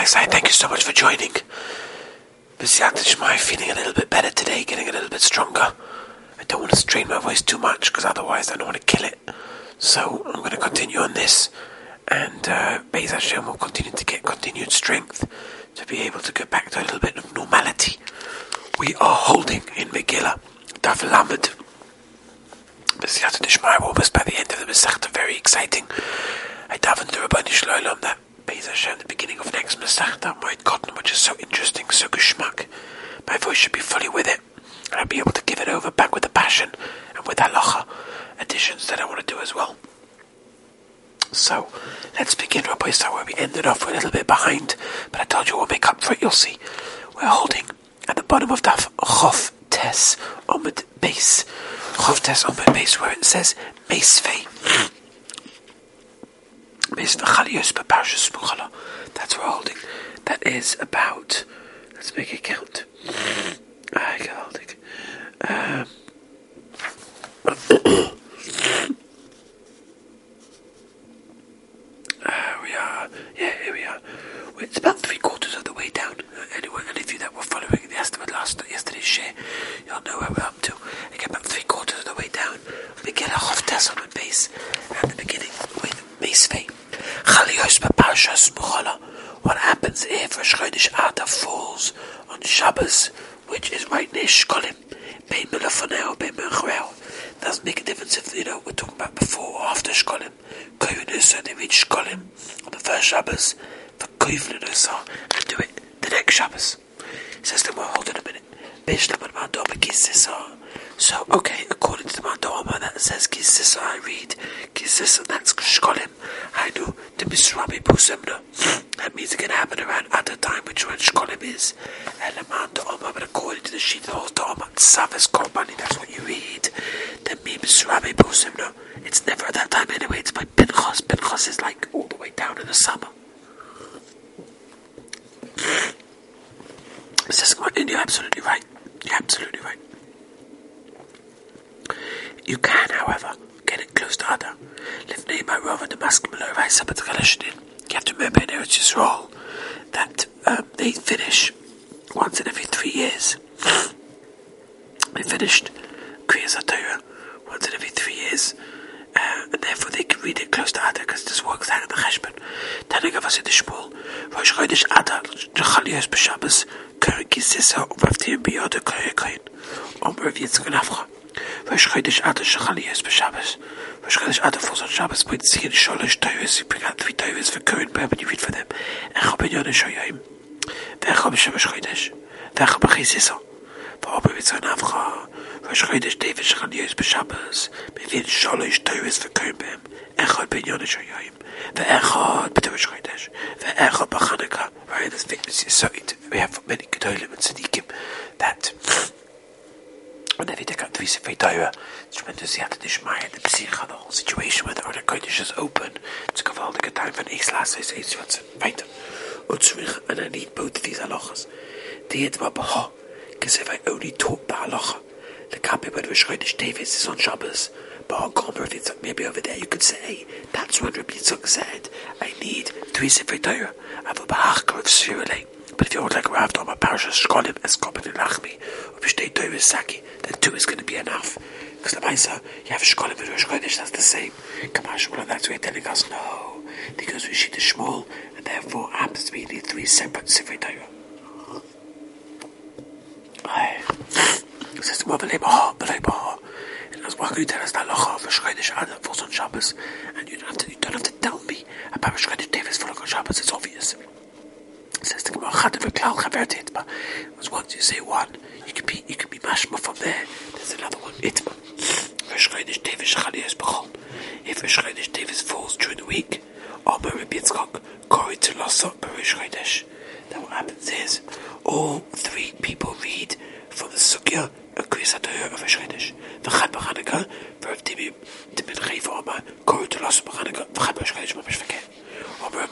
Rabbi Sai, thank you so much for joining. B'siyat Shmai, feeling a little bit better today, getting a little bit stronger. I don't want to strain my voice too much because otherwise I don't want to kill it. So I'm going to continue on this, and uh, Hashem will continue to get continued strength to be able to get back to a little bit of normality. We are holding in Megillah, Daf Lamed. B'siyat Shmai, almost by the end of the Masechta, very exciting. I davened to Rabbi Shloim that Beis Hashem, the beginning of next Masechta, Moed Katan, which is so interesting, so geschmack. My voice should be fully with it, and I'll be able to give it over back with the passion and with halacha additions that I want to do as well. So, let's begin Rabbi Star where we ended off. A little bit behind, but I told you we'll make up for it, you'll see. We're holding at the bottom of Daf Chof Tes Omid Base. Chof Tes Omid Base, where it says Meisvei. That's what we're holding. That is about. Let's make it count. I can hold it. Um, uh, we are. Yeah, here we are. It's about three quarters of the way down. Uh, anyway, any of you that were following the estimate last yesterday's share, you'll know where we're up to. Again, about three quarters of the way down. We get a half test on base at the beginning with Meisvei. Chalios. What happens if Rosh Chodesh Adar falls on Shabbos, which is right near Shkolim, Bein Melafoneo, Bein Melchoreo? Doesn't make a difference if you know we're talking about before or after Shkolim. Koyunus, so they reach Shkolim on the first Shabbos for Koyunus and do it the next Shabbos. Says him, well, hold on a minute. Bishlam and Mandom So, okay, according to the Mandoma that says Kisisa, I read Kisisa, that's Shkolim. I know the Misrabi Pusimna. That means it can happen around at the time which when Shkolim is. And the Mandoma, but according to the sheet of the Doma, Savas Korbani, that's what you read. Then me Misrabi Pusimna. It's never at that time anyway, it's by Pinchas. Pinchas is like all the way down in the summer. Says, and you're absolutely right. You're absolutely right. You can, however, get it close to Ada. Livnei my rather the maskimalo raisa but You have to remember in Eretz Yisrael that um, they finish once in every three years. they finished Kriyas HaTorah once in every three years. Uh, and therefore they can read it close to Adar because this works out in the Cheshbon. Tanag of us in the Shmuel, Rosh Chodesh Adar, Chalios B'Shabbos, Keren Kisisa, Umavtim Biyoda Koyer Koyin, Omer Yitzchak Nafcha. V'shchaydish ata shachaliyes b'Shabbos. V'shchaydish ata falls on Shabbos. Bring tzir sholosh toyos. You bring out three toyos for current bread when you read for them. Echa b'nyon shoyim. V'echa b'shem v'shchaydish. V'echa b'chis yisah. V'obe v'tzon avcha. V'shchaydish David shachaliyes b'Shabbos. B'vin sholosh toyos for current bread. Echa b'nyon shoyim. This is so we have many Gedolim and that whenever you take out Sifrei Torah, it's tremendous yat dishmaya, the psicha, the whole situation where the Order Kodesh is open, it's geweldige time van Ees Lasses, Ees Watson, weiter. Utzrich, and I need both of these halachas. The Yedma Baha, because if I only taught the halacha, the copy by Rosh Chodesh Davis is on Shabbos. But on Gomer maybe over there you could say, that's when Rabbi Yitzchak said, I need three Sifrei Torah. I have a Bahachka of Sfirulei. But if you're like Rav Doma Parashas Shkolim, Eskopin and Lachmi, or Bishtei Torah Saki, then two is going to be enough. Because the Maisa, you have Shkolim and Rosh Chodesh, that's the same. Kamash, well, that's why telling us, no, because we see the Shmuel, and therefore happens to be the three separate Sifrei Torah. Says, well, b'lei b'ha, b'lei b'ha. And that's why you tell us that lacha of Shchodesh Adar falls on Shabbos, and you don't have to, you don't have to tell me about Shchodesh Davis falling on Shabbos. It's obvious. It says the Gemara Chadav Klal Chaver Itma. Because once you say one, you can be you can be mashma from there. There's another one Itma. If Shchodesh Davis falls during the week, Omer Rabbi Yitzchak Kori to Lasa B'Rosh Chodesh. Then what happens is all three people read from the Sugya of Kriyas HaTorah of Rosh Chodesh. V'chad b'Chanukah, v'Rav Timi Timin Chayv Omer, Kori to b'Chanukah, v'chad b'Rosh Chodesh Mamash V'ket. Omer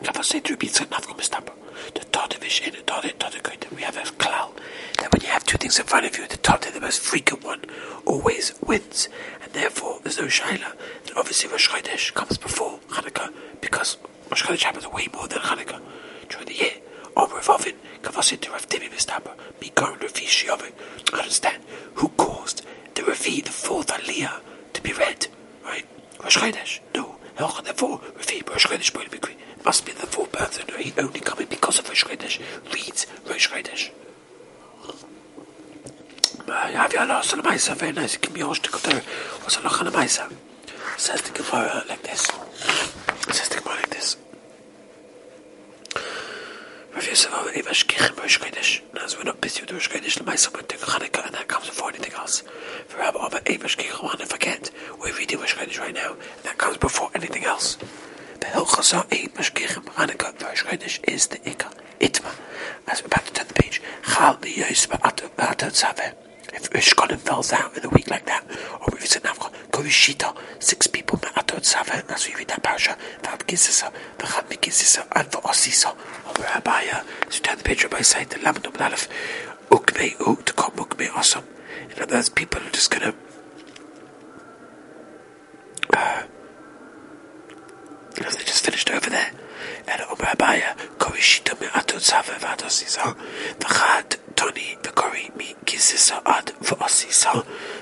Moli. Lava say to repeat certain Nafko Mistapa. The Tadivish in the Tadi Tadi We have a klal that when you have two things in front of you, the Tadi, the most frequent one, always wins. And therefore, there's no Shaila. Then obviously Rosh Chodesh comes before Hanukkah because Rosh Chodesh happens way more than Hanukkah during the year. Om Revavin, Kavasin to Rav Timi Mistaba, Mikon Ravi Shiavin. Understand who caused the Ravi, the fourth Aliyah, to be read, right? Rosh Chodesh. No. Therefore Ravi Rosh Chodesh It must be the fourth and he only coming because of Rosh Chodesh. Reads Rosh Chodesh. Have you lost on Maisa? Very nice. It can be a? Says the Gemara like this. Says the Gemara like this. Rav Yosef Omer Evash Kichem Rosh Chodesh. As we're not busy with Rosh Chodesh, the Maisa but take Chanukah, and that comes before anything else. For Rabbi Omer Evash Kichem, want to forget, we're reading Rosh Chodesh right now, and that comes before anything else. The Hilchasa Evash Kichem Chanukah Rosh Chodesh is the Ikka, Itma. As we're about to turn the page, Chal B'Yosef Atot Tzaveh. If Falls out in a week like that, or if it's an Avcha, Korishita, six people Ma'atot Sava, and that's why you read that parasha, Vab Gizisa, Vachad Mikizisa, and V'osisa, over Abaya. So turn the picture by saying the Lamadum Lalef, Ukme U, to come Ukme Awesome. In other words, people are just gonna, uh, you know, they just finished over there. And Omer Abaya, Korishita Me'atot Sava, V'adosisa, Vachad Tony Vikori mi kisisa ad v'osisa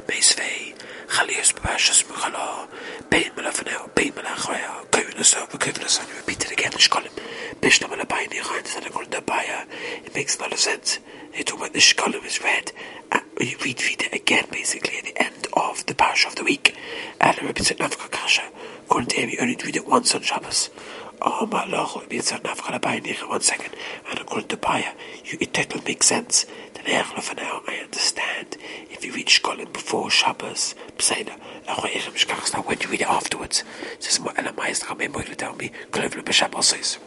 meisvei chalius b'pashas mukhala bein melafneo bein aso v'kovin aso you repeat it again. Shkolim bishna malabayin yichayin tzad akol dabaya it makes a lot of sense talk about the shkolim is read you ah, read, read it again basically at the end of the parish of the week. And it repeats it nafka kasha. According to him only read it once on Shabbos. Oh my lord, it means that to buy one second. And according to Baya, totally makes sense. Then for now, I understand. If you read Shkolim before Shabbos, Peseda, now when you read it afterwards, says Elamai is coming to tell me, Klovle B'Shabbos is.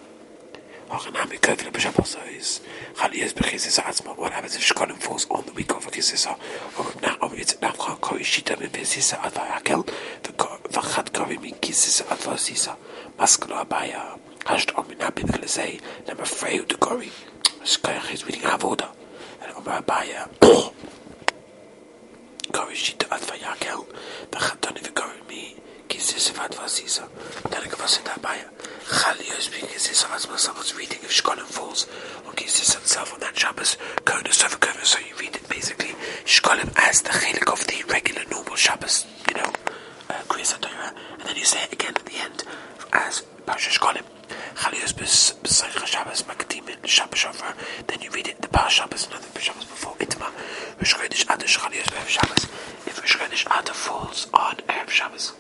Ochanami Klovle B'Shabbos is. Chaliyas B'Chizis Atzma. What happens if Shkolim falls on the week of Chizisa? Or now, it's Navcha Koi Shita Mivizisa Advayakel, V'Chad Kori Mikizisa Advasisa. Maskalo Abaya. Hasht Omina Bibli say, I'm afraid to Kori. Is of Kizis of Asma, someone's reading Shkolim falls, or on that Shabbos, of so you read it basically, as the Chelik of the regular normal Shabbos, you know, uh, Kriyas and then you say it again at the end as Pasha Shkolim. Then you read it the Pah Shabbos and other Shabbos before Itma. Rosh Chodesh Adar Chalios Be'ev Shabbos. If Rosh Chodesh Adar falls on Erev Shabbos.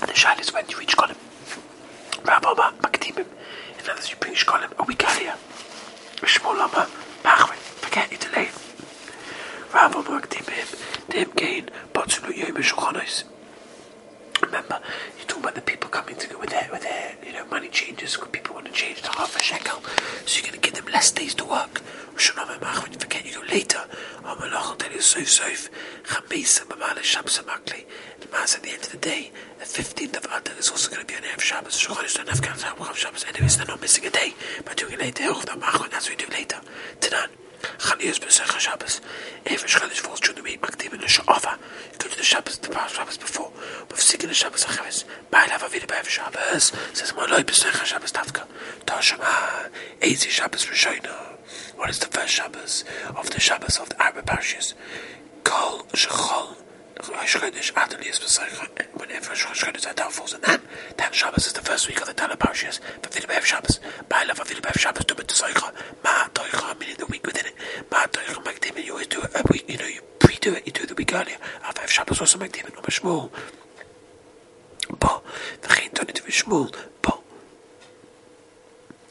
And the Shail when you reach Kolim. Rabba Makdimim. In other words, you bring Shkolim a week earlier. Shmuel Lama Machrin. Forget you delay. Rabba Makdimim. Dem gain. Botzulu Yom Shulchanos. Remember, about the people coming to with their with their you know money changes. People want to change to half a shekel, so you're going to give them less days to work. When you forget, you go later. At the end of the day, the 15th of Adar is also going to be an Erev Shabbos. Shochodesh don't have Gav Shabbos. Anyways, they're not missing a day by doing it later. That's what we do later. Tanan. Chalias B'Sech Shabbos. If a falls during the week, Makdim in the Sha'ava, you go to the Shabbos, the Shabbos before. Sikin the Shabbos Achavis, Ba'al Havavida B'Ev Shabbos, says Moloi B'Sech Shabbos Tavka. Tashama, Ezi Shabbos ah, Rishoina. What is the first Shabbos of the Shabbos of the Arab parishes? Kol Shechol Rosh Chodesh Adalias B'Saycha. Whenever Rosh Chodesh Adar falls on that, that Shabbos is the first week of the Tala Parashas. Vavilu Be'ev Shabbos. Ba'ala Vavilu Be'ev Shabbos Tubet T'Saycha. Ma Toicha, meaning the week within it. Ma Toicha Magdim, you always do it a week, you know, you pre-do it, you do it the week earlier. Be'ev Shabbos also er Magdim, and Omer Shmuel. Bo, V'chein Tonit V'Shmuel. Bo.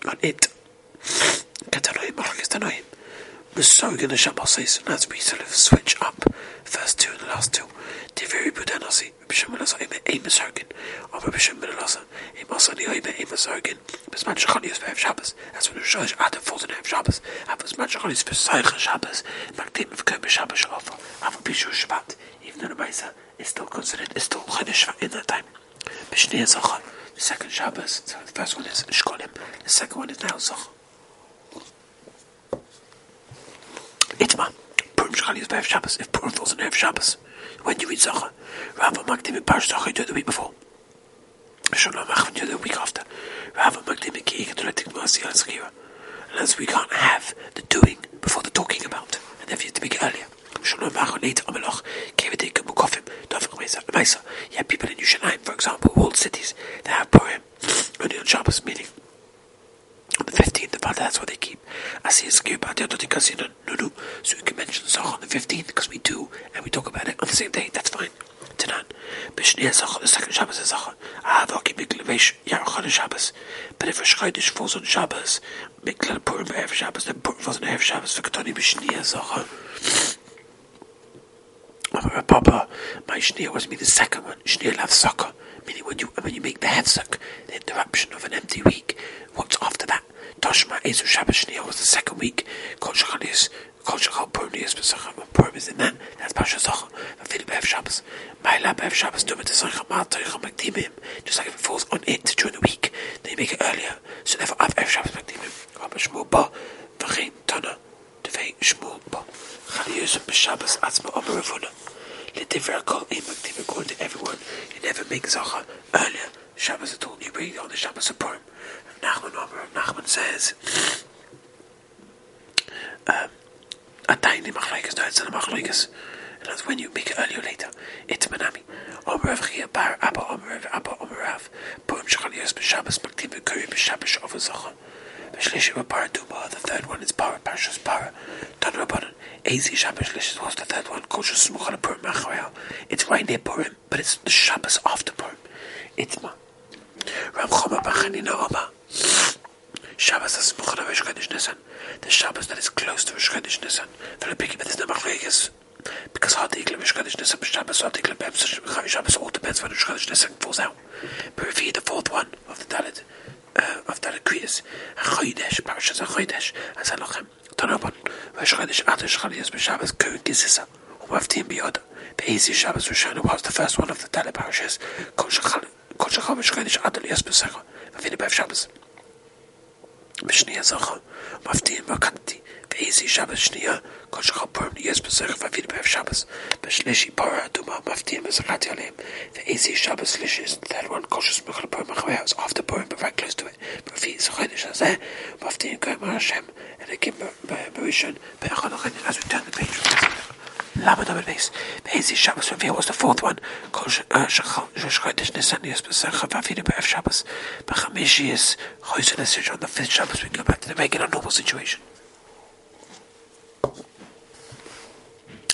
On it. Katanoim, Malachis Tanoim. Mesogin the Shabbos says, and as we sort of switch up. First two and the last two. Tiveri Budanasi, Bisham Melasa, a Mesogin, of Bisham Melasa, a Masani, a Mesogin, Bisman Shachanius for Shabbos, as when Shosh Adam falls in Shabbos, and Bisman Shachanius for Saich Shabbos, Magdim of Kobe Shabbos Alpha, Ava Bishu Shabbat, even though the Mesa is still considered, is still Chodesh in that time. Bishni Zacha, the second Shabbos, so the first one is Shkolim, the second one is now Zacha. Itma. Purim Shechali is Erev Shabbos. If Purim falls on Erev Shabbos, when do you read Zohar? Rabbi Makdim in Parish Zohar, you do it the week before. Shalom Achman the week after. Rav Magdim Ki Kedoletik Masi Al Zakira. Unless we can't have the doing before the talking about. And therefore you have to it earlier. You have people in for example, walled cities that have only on Shabbos, on the 15th, but that's what they keep. I see a skew about the. So we can mention the 15th because we do, and we talk about it on the same day. That's fine. Tanan. Bishniya Zach the second Shabbos is Zach. Ah, Vaki Miklevesh Yarachon Shabbos. But if Shchaydish falls on Shabbos, Mikle Purim Erev Shabbos, then Purim falls on Erev Shabbos. Vikatoni Bishniya Zach. Uh, Papa, my Shniya was me the second one. Shniya Lav Sukkah. Meaning when you when you make the Hefzak, the interruption of an empty week, what's after that? Toshma Ezu Shabbos Shniya was the second week. Kol Shachal Kol Shachal Purim Niyas Pesachah. When Purim is in that, that's Pasha Zocha. Vafili Be'ev Shabbos. Ma'ila Be'ev Shabbos Dumet Tesachah Ma'al Toicham Makdimim. Just like if it falls on it during the week, then you make it earlier. So therefore, Av Ev Shabbos Makdimim. Rabba Shmuel Ba. V'chein Tana. Devei Shmuel Ba. Chali Yusuf B'Shabbos Atzma Omer to everyone. You never make zacha earlier. Shabbos at all. You read on the Shabbos of Purim. Nachman Omer Nachman says, um. And that's when you make it earlier later. It's manami. Omer Rav Chia Bar Abba Omer Rav Abba Omer Rav. Purim shachal yos b'Shabbos makdim v'kuri b'Shabbos of zacha. B'shlishi v'para duma. The third one is para, parashas para. Don Rabbanon. Shabbos Lishis was the third one. Kosher Smuchal Purim Machayel. It's right near Purim, but it's the Shabbos after Purim. It's ma. Ram Choma Bachanina Oma. Shabbos is Smuchal Rosh Nisan. The Shabbos that is close to Rosh Nisan. Very big, but there's no Machlekes. Because Hartikle Rosh Chodesh Nisan, but Shabbos, Hartikle Bem, Shabbos all depends when Rosh Chodesh Nisan falls out. Purifi, the fourth one of the Dalit. Uh, of Dalit Kriyas. Chodesh, Parashas Chodesh. As Halochem. Tanabon, Rosh Chodesh Adash Chaliyas b'Shabbos Kuri Gizisa, Umavtim Biyod. Be'ezi Shabbos Roshana was the first one of the Dalit parishes. Kol Shachal Rosh Chodesh Adaliyas b'Secha. V'Vini Bev Shabbos. B'Shniya Zacha, Mavtim Bakanti. Be'ezi Shabbos Shniya. Kol Shachal Purim Niyas b'Secha. V'Vini Bev Shabbos. B'Shlishi Para Duma Mavtim Ezachati Aleim. Ve'ezi Shabbos Shlishi is the third one. Kol Shachal Purim Machaweh was after Purim, but very close to it. B'Vini Chodesh Hazeh. Mavtim Goyim Hashem. And again, Barishon, as we turn the page. Lamed Amid Beis. Be'ezi Shabbos Reviel was the fourth one. Kol Shoshchodesh uh, Nisan Yos B'Secha V'Avinu Be'ev Shabbos. B'Chamishi is Choyzen Esrich on the fifth Shabbos. We go back to the regular normal situation.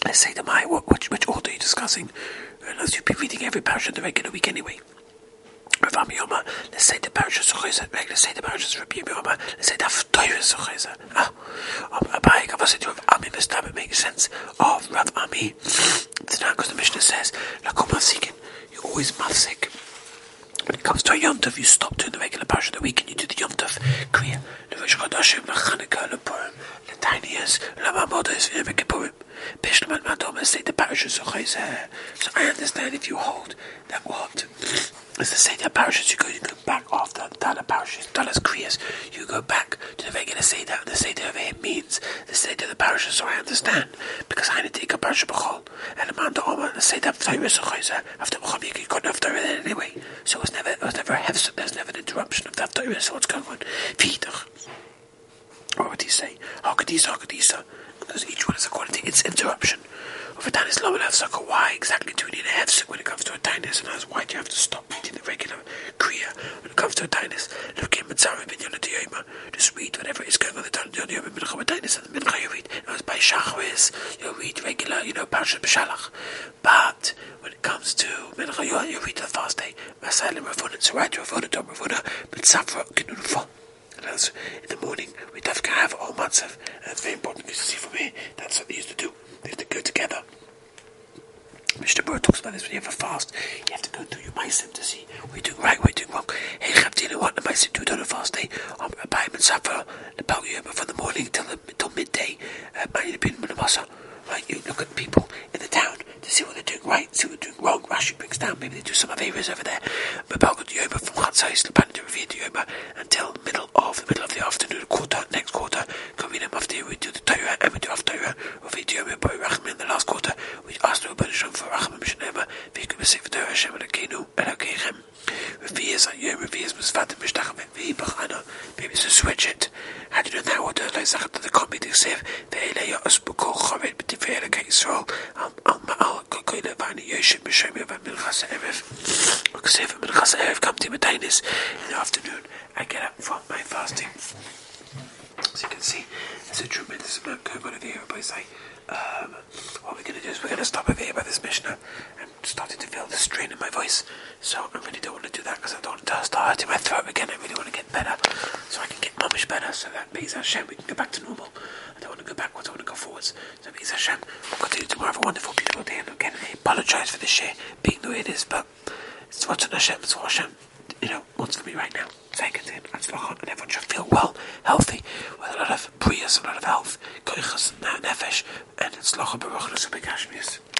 Let's say to my, which, which order are you discussing? Unless you'd be reading every parish in the regular week anyway. Let's say the parashas Rabbi Yoma, let's say the Haftoyer Zochayza. Ah, Gavas, to Rav Ami, time it makes sense of Rav Ami. Because the Mishnah says, Lakum Masikin, you're always mafsik. When it comes to a Yontov, you stop doing the regular parsha of the week and you do the Yontov Kriya. Levash Chodashim, Lachanukah, Lepurim, Letinias, Lamamodas, Yom Kippurim. Bishlam and Madom say the parashas Zochayza. So I understand if you hold that what? As the Seder parashas, you go, you go back after the Dala parashas, Dala's Kriyas, you go back to the regular Seder, the Seder over here means the Seder of the parashas, so I understand, because I had to take a parashas B'chol, and the man Oma, the Seder of Zochayza, after B'chol, you got enough Torah anyway, so it was never, it was never a hefsek, there's never an interruption of that Torah, so what's going on? Vidach. What would he say? Hakadisa, Hakadisa. Because each one is according to its interruption. Of a tanis low and sucker, why exactly do we need a hefsek when it comes to a tanis? And as why do you have to stop reading the regular kriya when it comes to a tanis? Look in Mitzvah bin Yonah Just read whatever is going on the Yonah Yoma Mincha with tanis and the Mincha you read. It was by Shachris, you read regular, you know, Parashat B'Shalach. But when it comes to Mincha, you, read the fast day. Masayim Ravunin, so right, Ravunin, Dom Ravuna, Mitzvah, Kinunufah. And in the morning, we to have all matzav. And it's very important because you see for me, that's what they used to do. They used to go together. Mr. Burr talks about this when you have a fast. You have to go through your meisim to see what you're doing right, what you're doing wrong. Hey, Chavdina, what the meisim do on a fast day? I'm a baim and suffer the bell from the morning till, the, till midday. Uh, right, you look at people in the town to see what they're doing right, see what they're doing wrong. Rashi brings down, maybe they do some areas over there. But Balgad Yoma from Chatzais, the Pan to Revere Yoma until middle of the middle of the afternoon, quarter, next quarter, Kavina Mafti, we do the Torah and we do after Torah, Revere Yoma, Boy Rachman in the last quarter, we ask the Rabban for Rachman Mishnema, Vikum Sefer Torah Hashem Elokechem, Revere revias, your revias was fat mishtach vi bachana. Maybe to switch it. How do you know now? The like zachat the comedy save. Ve'ele yos bukol chored b'tifeir k'Yisrael. Al al al kokoyle vani yoshem b'shem yavam milchas erev. Uksef milchas erev come to Medainis in the afternoon. I get up from my fasting. As you can see, there's a tremendous amount going on over here. But say, um, what we're going to do is we're going to stop over here by this Mishnah. I'm starting to strain in my voice, so I really don't want to do that because I don't want to start hurting my throat again. I really want to get better, so I can get much better. So that means Hashem, we can go back to normal. I don't want to go backwards. I want to go forwards. So means Hashem, we'll continue tomorrow. Have a wonderful, beautiful day. And again, I apologize for this year being the way it is, but it's what's on Hashem. It's what Hashem, you know, wants for me right now. Thank you, and everyone should feel well, healthy, with a lot of priyas, a lot of health, koichas, nefesh, and it's locha baruch